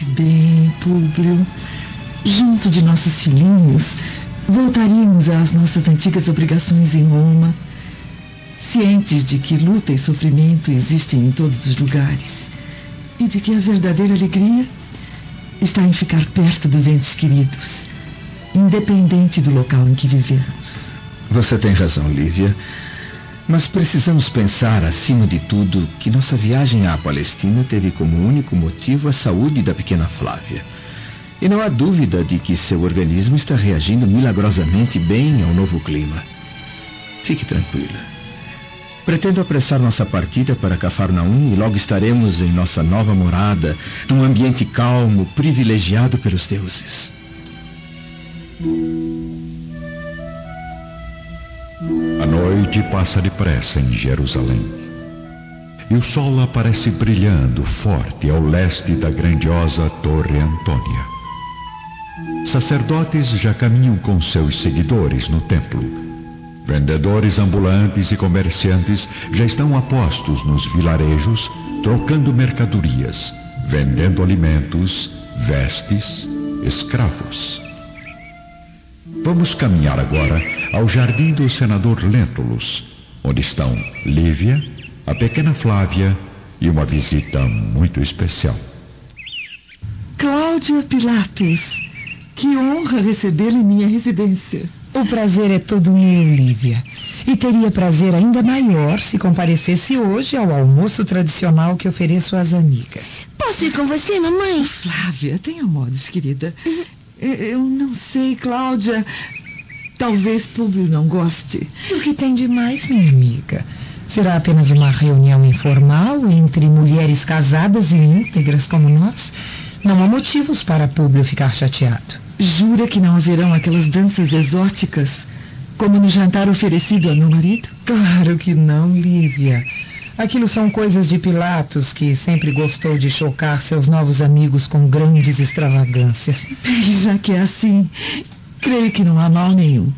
Pense bem, Públio. Junto de nossos filhinhos, voltaríamos às nossas antigas obrigações em Roma, cientes de que luta e sofrimento existem em todos os lugares e de que a verdadeira alegria está em ficar perto dos entes queridos, independente do local em que vivemos. Você tem razão, Lívia. Mas precisamos pensar, acima de tudo, que nossa viagem à Palestina teve como único motivo a saúde da pequena Flávia. E não há dúvida de que seu organismo está reagindo milagrosamente bem ao novo clima. Fique tranquila. Pretendo apressar nossa partida para Cafarnaum e logo estaremos em nossa nova morada, num ambiente calmo, privilegiado pelos deuses. Noite passa depressa em Jerusalém. E o sol aparece brilhando forte ao leste da grandiosa Torre Antônia. Sacerdotes já caminham com seus seguidores no templo. Vendedores ambulantes e comerciantes já estão apostos nos vilarejos, trocando mercadorias, vendendo alimentos, vestes, escravos. Vamos caminhar agora ao jardim do senador Lentulus, onde estão Lívia, a pequena Flávia e uma visita muito especial. Cláudia Pilatos, que honra recebê-la em minha residência. O prazer é todo meu, Lívia. E teria prazer ainda maior se comparecesse hoje ao almoço tradicional que ofereço às amigas. Posso ir com você, mamãe? Flávia, tenha modos, querida. Eu não sei, Cláudia. Talvez Públio não goste. O que tem de mais, minha amiga? Será apenas uma reunião informal entre mulheres casadas e íntegras como nós? Não há motivos para Públio ficar chateado. Jura que não haverão aquelas danças exóticas, como no jantar oferecido ao meu marido? Claro que não, Lívia. Aquilo são coisas de Pilatos, que sempre gostou de chocar seus novos amigos com grandes extravagâncias. Bem, já que é assim, creio que não há mal nenhum.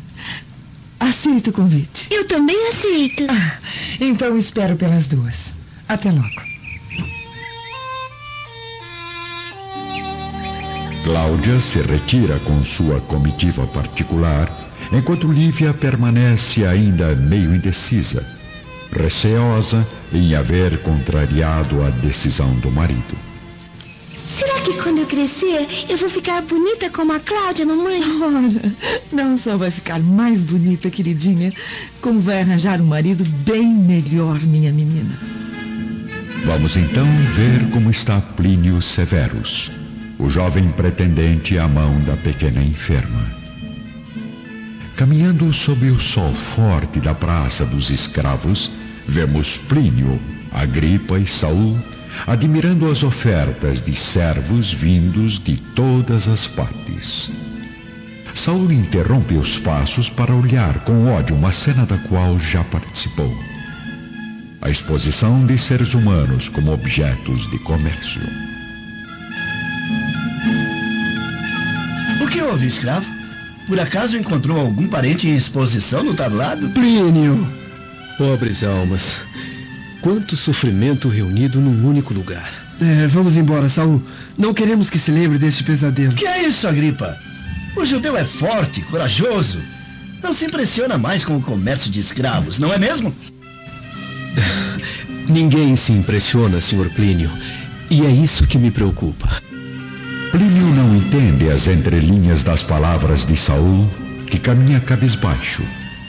Aceito o convite. Eu também aceito. Ah, então espero pelas duas. Até logo. Cláudia se retira com sua comitiva particular, enquanto Lívia permanece ainda meio indecisa, receosa em haver contrariado a decisão do marido. Será que quando eu crescer eu vou ficar bonita como a Cláudia, mamãe? Ora, não só vai ficar mais bonita, queridinha, como vai arranjar um marido bem melhor, minha menina. Vamos então ver como está Plínio Severus, o jovem pretendente à mão da pequena enferma. Caminhando sob o sol forte da Praça dos Escravos, vemos Plínio, Agripa e Saul admirando as ofertas de servos vindos de todas as partes. Saul interrompe os passos para olhar com ódio uma cena da qual já participou. A exposição de seres humanos como objetos de comércio. O que houve, escravo? Por acaso encontrou algum parente em exposição no tablado? Plínio! Pobres almas. Quanto sofrimento reunido num único lugar. É, vamos embora, Saul. Não queremos que se lembre deste pesadelo. Que é isso, Agripa? O judeu é forte, corajoso. Não se impressiona mais com o comércio de escravos, não é mesmo? Ninguém se impressiona, Sr. Plínio. E é isso que me preocupa. Plínio não entende as entrelinhas das palavras de Saul, que caminha cabisbaixo,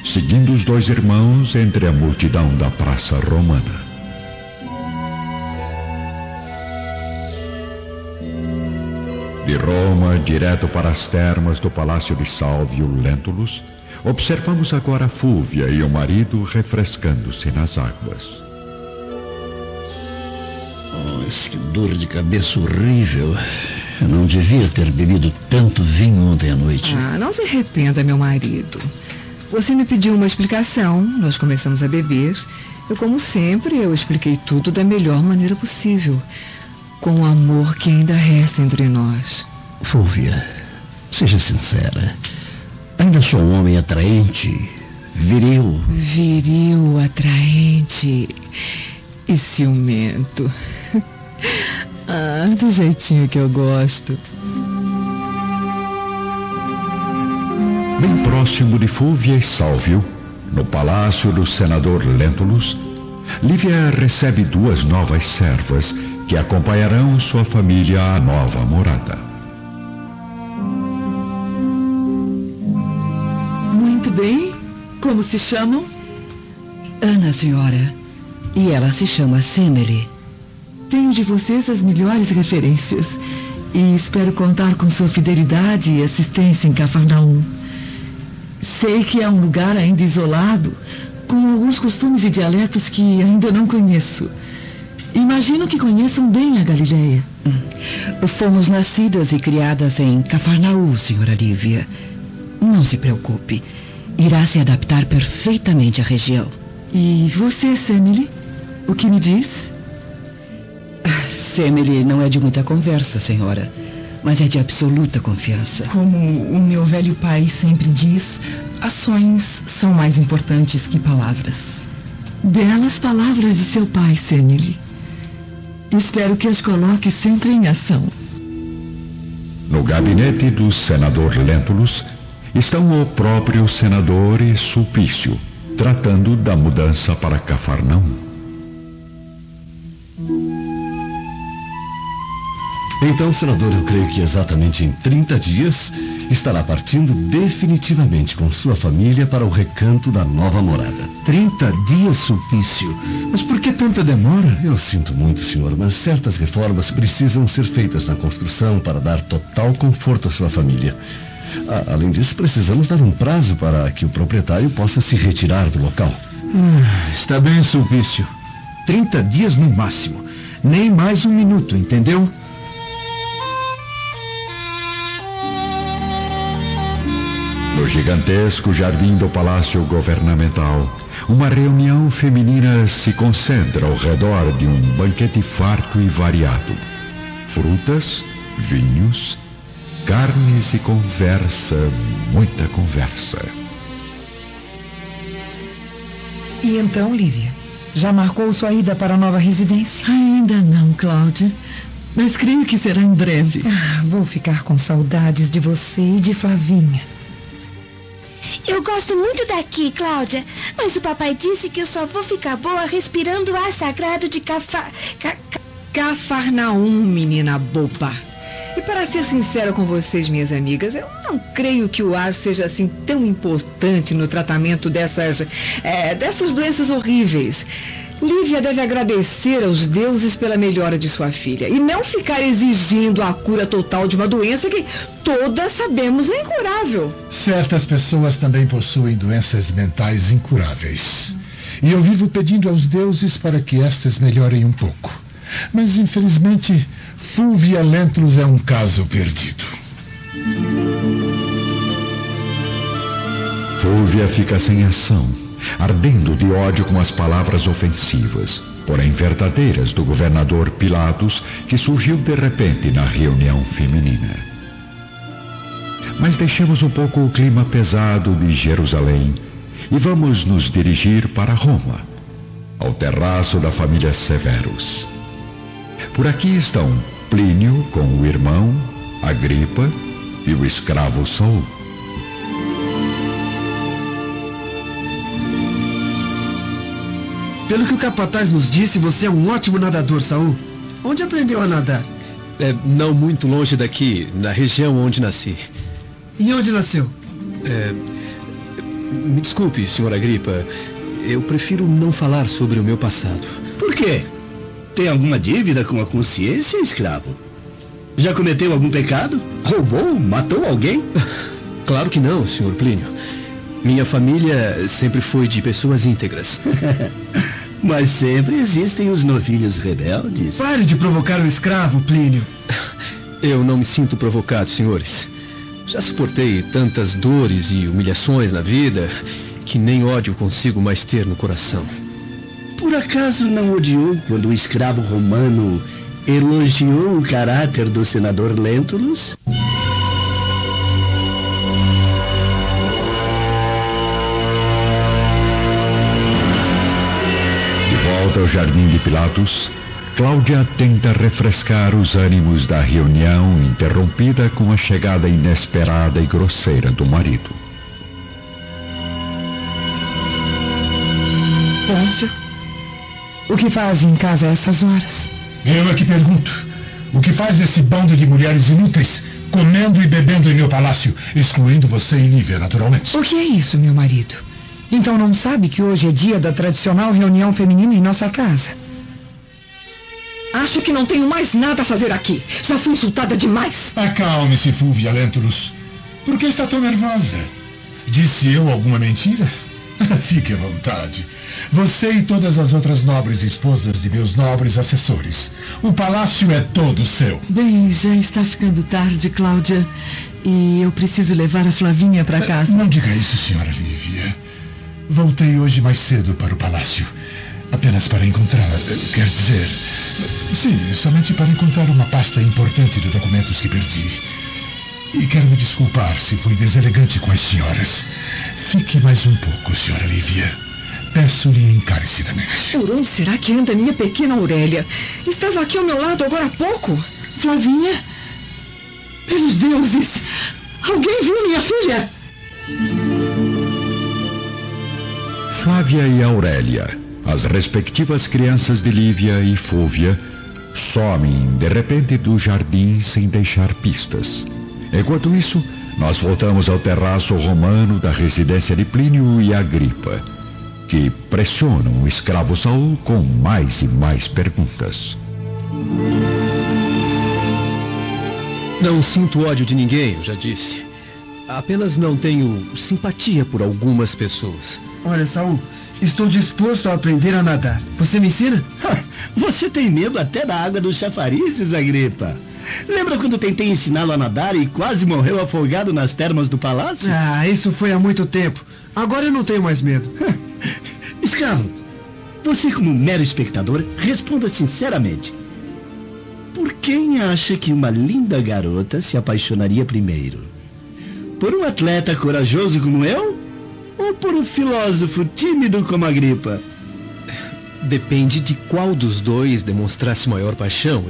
seguindo os dois irmãos entre a multidão da praça romana. De Roma, direto para as termas do Palácio de Salvio Lentulus, observamos agora Fúvia e o marido refrescando-se nas águas. Oh, que dor de cabeça horrível. Eu não devia ter bebido tanto vinho ontem à noite. Ah, não se arrependa, meu marido. Você me pediu uma explicação, nós começamos a beber. Eu, como sempre, eu expliquei tudo da melhor maneira possível com o amor que ainda resta entre nós. Fúvia, seja sincera. Ainda sou um homem atraente, viril. Viril, atraente e ciumento. Ah, do jeitinho que eu gosto. Bem próximo de Fúvia e Sálvio, no palácio do senador Lentulus, Lívia recebe duas novas servas que acompanharão sua família à nova morada. Muito bem. Como se chamam? Ana, senhora. E ela se chama Semele. Tenho de vocês as melhores referências. E espero contar com sua fidelidade e assistência em Cafarnaum. Sei que é um lugar ainda isolado, com alguns costumes e dialetos que ainda não conheço. Imagino que conheçam bem a Galileia. Hum. Fomos nascidas e criadas em Cafarnaum, senhora Lívia. Não se preocupe. Irá se adaptar perfeitamente à região. E você, Semele? O que me diz? Semele não é de muita conversa, senhora, mas é de absoluta confiança. Como o meu velho pai sempre diz, ações são mais importantes que palavras. Belas palavras de seu pai, Semele. Espero que as coloque sempre em ação. No gabinete do senador Lentulus estão o próprio senador e Sulpício, tratando da mudança para Cafarnaum. Então, senador, eu creio que exatamente em 30 dias estará partindo definitivamente com sua família para o recanto da nova morada. 30 dias, Sulpício? Mas por que tanta demora? Eu sinto muito, senhor, mas certas reformas precisam ser feitas na construção para dar total conforto à sua família. Além disso, precisamos dar um prazo para que o proprietário possa se retirar do local. Ah, está bem, Sulpício. 30 dias no máximo. Nem mais um minuto, entendeu? No gigantesco jardim do Palácio Governamental, uma reunião feminina se concentra ao redor de um banquete farto e variado. Frutas, vinhos, carnes e conversa, muita conversa. E então, Lívia? Já marcou sua ida para a nova residência? Ainda não, Cláudia. Mas creio que será em breve. Ah, vou ficar com saudades de você e de Flavinha. Eu gosto muito daqui, Cláudia. Mas o papai disse que eu só vou ficar boa respirando o ar sagrado de Cafa... Ca... Cafarnaum, menina boba. E para ser sincera com vocês, minhas amigas, eu não creio que o ar seja assim tão importante no tratamento dessas, é, dessas doenças horríveis. Lívia deve agradecer aos deuses pela melhora de sua filha e não ficar exigindo a cura total de uma doença que todas sabemos é incurável. Certas pessoas também possuem doenças mentais incuráveis. E eu vivo pedindo aos deuses para que estas melhorem um pouco. Mas, infelizmente, Fulvia Lentulus é um caso perdido. Fulvia fica sem ação, ardendo de ódio com as palavras ofensivas, porém verdadeiras, do governador Pilatos, que surgiu de repente na reunião feminina. Mas deixemos um pouco o clima pesado de Jerusalém e vamos nos dirigir para Roma, ao terraço da família Severus. Por aqui estão Plínio com o irmão, Agripa e o escravo Saul. Pelo que o capataz nos disse, você é um ótimo nadador, Saul. Onde aprendeu a nadar? É, não muito longe daqui, na região onde nasci. E onde nasceu? É, me desculpe, senhor Agripa. Eu prefiro não falar sobre o meu passado. Por quê? Tem alguma dívida com a consciência, escravo? Já cometeu algum pecado? Roubou? Matou alguém? Claro que não, senhor Plínio. Minha família sempre foi de pessoas íntegras. Mas sempre existem os novilhos rebeldes. Pare de provocar o escravo, Plínio. Eu não me sinto provocado, senhores. Já suportei tantas dores e humilhações na vida que nem ódio consigo mais ter no coração. Por acaso não odiou quando o escravo romano elogiou o caráter do senador Lentulus? Volta ao jardim de Pilatos, Cláudia tenta refrescar os ânimos da reunião interrompida com a chegada inesperada e grosseira do marido. Pôncio, o que faz em casa a essas horas? Eu é que pergunto. O que faz esse bando de mulheres inúteis comendo e bebendo em meu palácio, excluindo você e Lívia, naturalmente? O que é isso, meu marido? Então não sabe que hoje é dia da tradicional reunião feminina em nossa casa? Acho que não tenho mais nada a fazer aqui. Já fui insultada demais. Acalme-se, Fulvia Lentulus. Por que está tão nervosa? Disse eu alguma mentira? Fique à vontade. Você e todas as outras nobres esposas de meus nobres assessores. O palácio é todo seu. Bem, já está ficando tarde, Cláudia. E eu preciso levar a Flavinha para casa. Não diga isso, senhora Lívia. Voltei hoje mais cedo para o palácio. Apenas para encontrar. Quer dizer. Sim, somente para encontrar uma pasta importante de documentos que perdi. E quero me desculpar se fui deselegante com as senhoras. Fique mais um pouco, senhora Lívia. Peço-lhe encarecidamente. Por onde será que anda minha pequena Aurélia? Estava aqui ao meu lado agora há pouco. Flavinha? Pelos deuses! Alguém viu minha filha? Flávia e Aurélia, as respectivas crianças de Lívia e Fúvia, somem de repente do jardim sem deixar pistas. Enquanto isso, nós voltamos ao terraço romano da residência de Plínio e Agripa, que pressionam o escravo Saul com mais e mais perguntas. Não sinto ódio de ninguém, eu já disse. Apenas não tenho simpatia por algumas pessoas. Olha, Saul, estou disposto a aprender a nadar. Você me ensina? Você tem medo até da água dos chafarizes, Agripa. Lembra quando tentei ensiná-lo a nadar e quase morreu afogado nas termas do palácio? Ah, isso foi há muito tempo. Agora eu não tenho mais medo. Escravo, você como mero espectador, responda sinceramente. Por quem acha que uma linda garota se apaixonaria primeiro? Por um atleta corajoso como eu? Ou por um filósofo tímido como a gripa? Depende de qual dos dois demonstrasse maior paixão.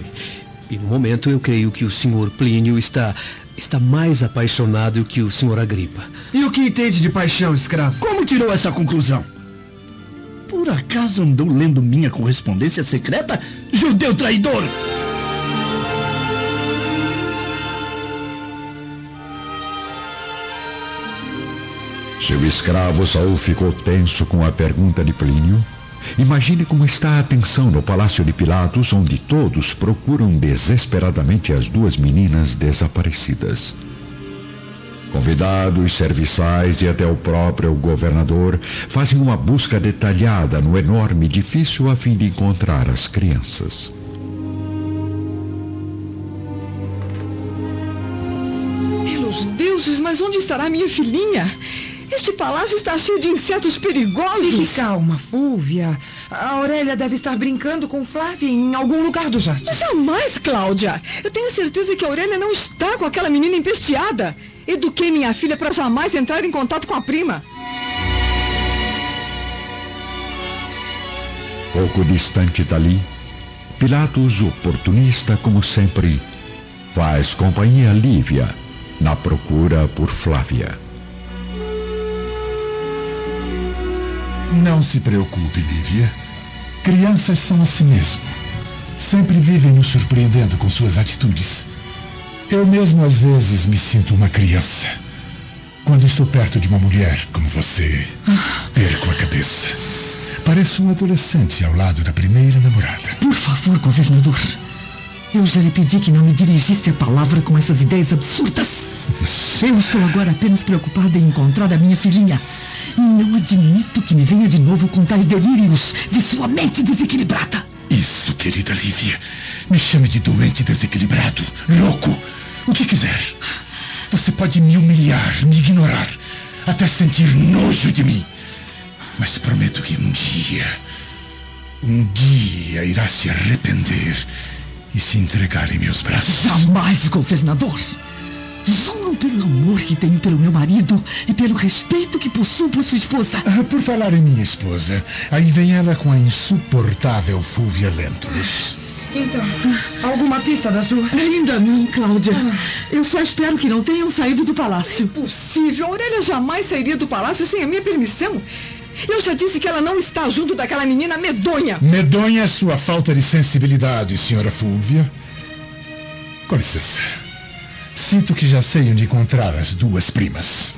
E, e no momento eu creio que o senhor Plínio está está mais apaixonado que o senhor Agripa. E o que entende de paixão, escravo? Como tirou essa conclusão? Por acaso andou lendo minha correspondência secreta, judeu traidor? Seu escravo Saul ficou tenso com a pergunta de Plínio. Imagine como está a atenção no palácio de Pilatos, onde todos procuram desesperadamente as duas meninas desaparecidas. Convidados, serviçais e até o próprio governador fazem uma busca detalhada no enorme edifício a fim de encontrar as crianças. Pelos deuses, mas onde estará minha filhinha? Este palácio está cheio de insetos perigosos. Fique calma, Fúvia. A Aurélia deve estar brincando com Flávia em algum lugar do jardim. Jamais, Cláudia. Eu tenho certeza que a Aurélia não está com aquela menina empesteada. Eduquei minha filha para jamais entrar em contato com a prima. Pouco distante dali, Pilatos, oportunista como sempre, faz companhia a Lívia na procura por Flávia. Não se preocupe, Lívia. Crianças são assim mesmo. Sempre vivem nos surpreendendo com suas atitudes. Eu mesmo às vezes me sinto uma criança. Quando estou perto de uma mulher como você, perco a cabeça. Pareço um adolescente ao lado da primeira namorada. Por favor, governador. Eu já lhe pedi que não me dirigisse a palavra com essas ideias absurdas. Eu estou agora apenas preocupada em encontrar a minha filhinha. Não admito que me venha de novo com tais delírios de sua mente desequilibrada. Isso, querida Lívia. Me chame de doente desequilibrado, louco, o que quiser. Você pode me humilhar, me ignorar, até sentir nojo de mim. Mas prometo que um dia, um dia irá se arrepender e se entregar em meus braços. Jamais, governador. Juro pelo amor que tenho pelo meu marido e pelo respeito que possuo por sua esposa. Ah, por falar em minha esposa, aí vem ela com a insuportável Fúvia Lentulus. Então, alguma pista das duas? Ainda não, Cláudia. Eu só espero que não tenham saído do palácio. Impossível. A Aurélia jamais sairia do palácio sem a minha permissão. Eu já disse que ela não está junto daquela menina medonha. Medonha é sua falta de sensibilidade, senhora Fúvia. Com licença. Sinto que já sei onde encontrar as duas primas.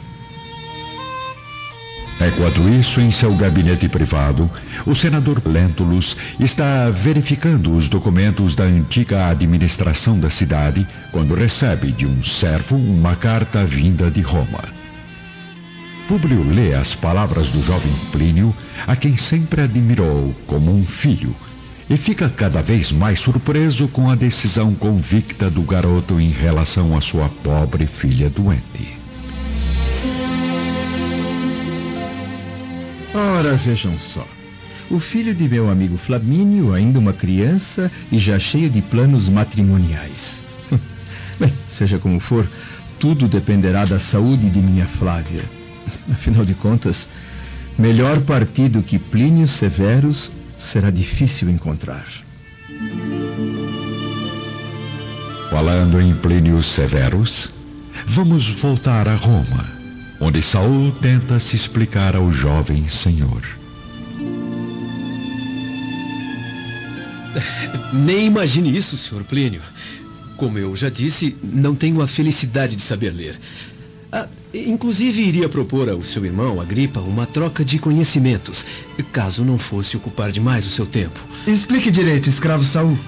Enquanto isso, em seu gabinete privado, o senador Lentulus está verificando os documentos da antiga administração da cidade quando recebe de um servo uma carta vinda de Roma. Públio lê as palavras do jovem Plínio, a quem sempre admirou como um filho, e fica cada vez mais surpreso com a decisão convicta do garoto em relação à sua pobre filha doente. Ora, vejam só. O filho de meu amigo Flamínio, ainda uma criança e já cheio de planos matrimoniais. Bem, seja como for, tudo dependerá da saúde de minha Flávia. Afinal de contas, melhor partido que Plínio Severus será difícil encontrar. Falando em Plínio Severus, vamos voltar a Roma, onde Saul tenta se explicar ao jovem senhor. Nem imagine isso, Sr. Plínio. Como eu já disse, não tenho a felicidade de saber ler. Ah, inclusive, iria propor ao seu irmão, Agripa, uma troca de conhecimentos, caso não fosse ocupar demais o seu tempo. Explique direito, escravo Saul.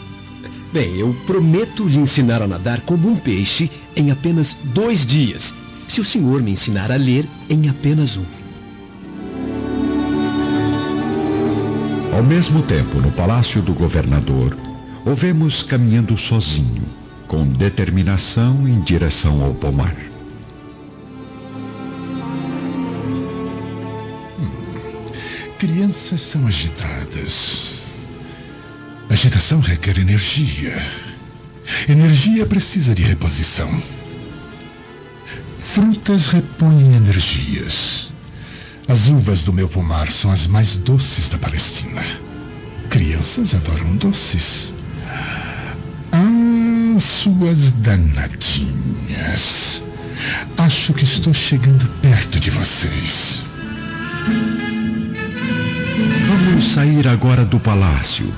Bem, eu prometo lhe ensinar a nadar como um peixe em apenas dois dias, se o senhor me ensinar a ler em apenas um. Ao mesmo tempo, no palácio do governador, o vemos caminhando sozinho, com determinação em direção ao pomar. Crianças são agitadas. Agitação requer energia. Energia precisa de reposição. Frutas repõem energias. As uvas do meu pomar são as mais doces da Palestina. Crianças adoram doces. Ah, suas danadinhas. Acho que estou chegando perto de vocês. Sair agora do palácio,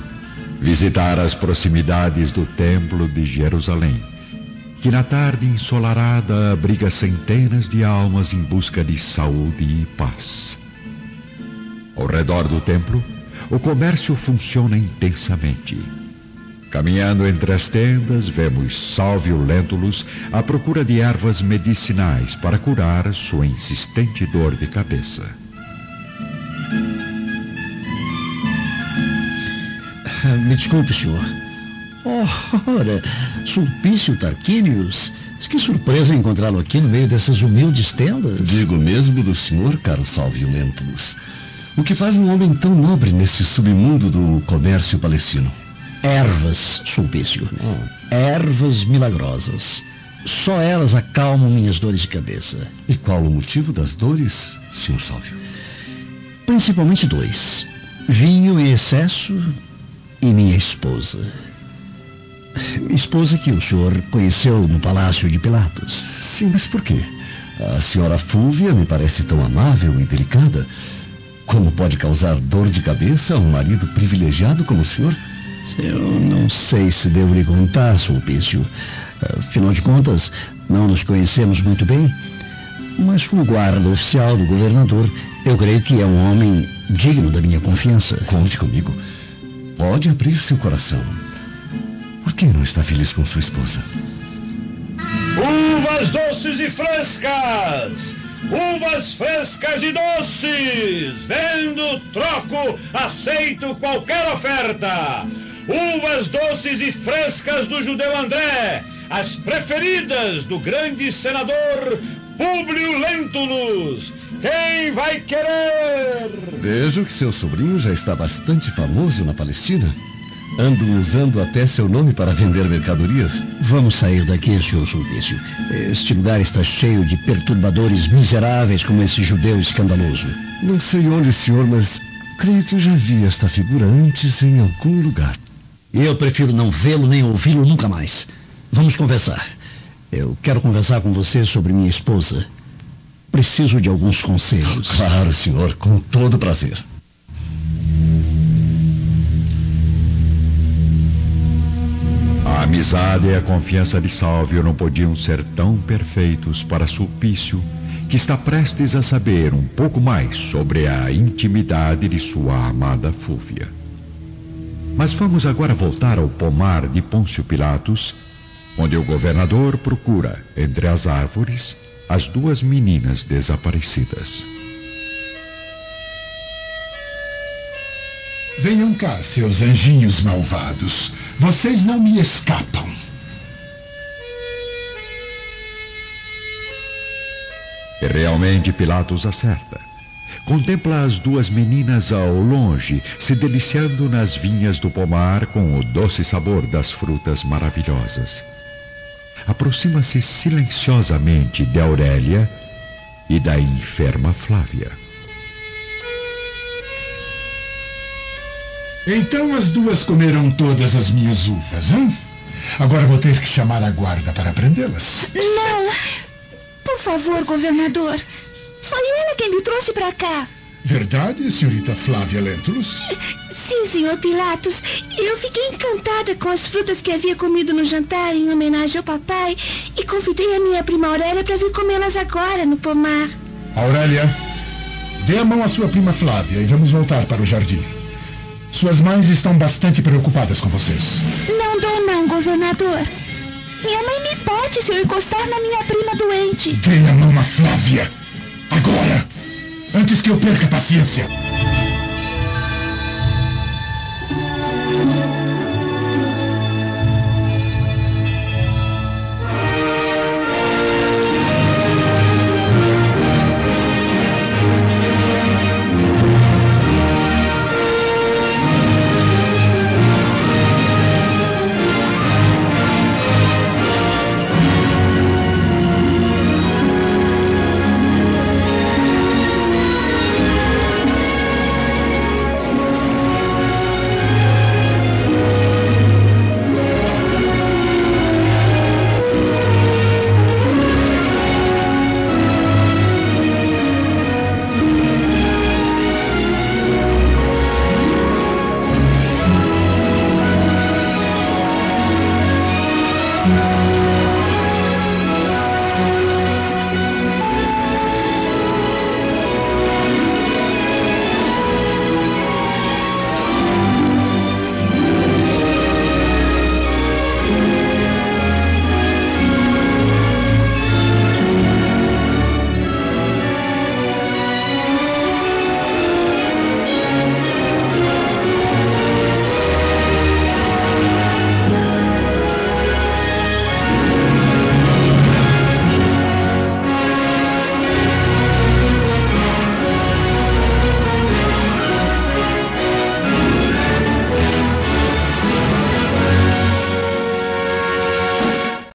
visitar as proximidades do Templo de Jerusalém, que na tarde ensolarada abriga centenas de almas em busca de saúde e paz. Ao redor do templo, o comércio funciona intensamente. Caminhando entre as tendas, vemos Salvio Lentulus à procura de ervas medicinais para curar sua insistente dor de cabeça. Me desculpe, senhor. Ora, Sulpício Tarquinius. Que surpresa encontrá-lo aqui no meio dessas humildes tendas. Digo mesmo do senhor, caro Salvio Lentulus. O que faz um homem tão nobre nesse submundo do comércio palestino? Ervas, Sulpício. Ervas milagrosas. Só elas acalmam minhas dores de cabeça. E qual o motivo das dores, senhor Salvio? Principalmente dois: vinho em excesso e minha esposa. Minha esposa que o senhor conheceu no Palácio de Pilatos. Sim, mas por quê? A senhora Fúvia me parece tão amável e delicada. Como pode causar dor de cabeça a um marido privilegiado como o senhor? Eu não sei se devo lhe contar, Sulpício. Afinal de contas, não nos conhecemos muito bem. Mas como guarda oficial do governador, eu creio que é um homem digno da minha confiança. Conte comigo. Pode abrir seu coração. Por que não está feliz com sua esposa? Uvas doces e frescas! Uvas frescas e doces! Vendo, troco, aceito qualquer oferta! Uvas doces e frescas do judeu André! As preferidas do grande senador Públio Lentulus! Quem vai querer? Vejo que seu sobrinho já está bastante famoso na Palestina. Andam usando até seu nome para vender mercadorias. Vamos sair daqui, senhor Sulpício. Este lugar está cheio de perturbadores miseráveis como esse judeu escandaloso. Não sei onde, senhor, mas creio que eu já vi esta figura antes em algum lugar. Eu prefiro não vê-lo nem ouvi-lo nunca mais. Vamos conversar. Eu quero conversar com você sobre minha esposa. Preciso de alguns conselhos. Claro, senhor, com todo prazer. A amizade e a confiança de Salvio não podiam ser tão perfeitos para Sulpício, que está prestes a saber um pouco mais sobre a intimidade de sua amada Fúvia. Mas vamos agora voltar ao pomar de Pôncio Pilatos, onde o governador procura, entre as árvores, as duas meninas desaparecidas. Venham cá, seus anjinhos malvados. Vocês não me escapam. E realmente Pilatos acerta. Contempla as duas meninas ao longe, se deliciando nas vinhas do pomar com o doce sabor das frutas maravilhosas. Aproxima-se silenciosamente de Aurélia e da enferma Flávia. Então as duas comerão todas as minhas uvas, hein? Agora vou ter que chamar a guarda para prendê-las. Não! Por favor, governador. Foi ela quem me trouxe para cá. Verdade, senhorita Flávia Lentulus? Sim, senhor Pilatos. Eu fiquei encantada com as frutas que havia comido no jantar em homenagem ao papai e convidei a minha prima Aurélia para vir comê-las agora no pomar. Aurélia, dê a mão à sua prima Flávia e vamos voltar para o jardim. Suas mães estão bastante preocupadas com vocês. Não dou não, governador. Minha mãe me bate se eu encostar na minha prima doente. Dê a mão a Flávia. Agora! Antes que eu perca a paciência.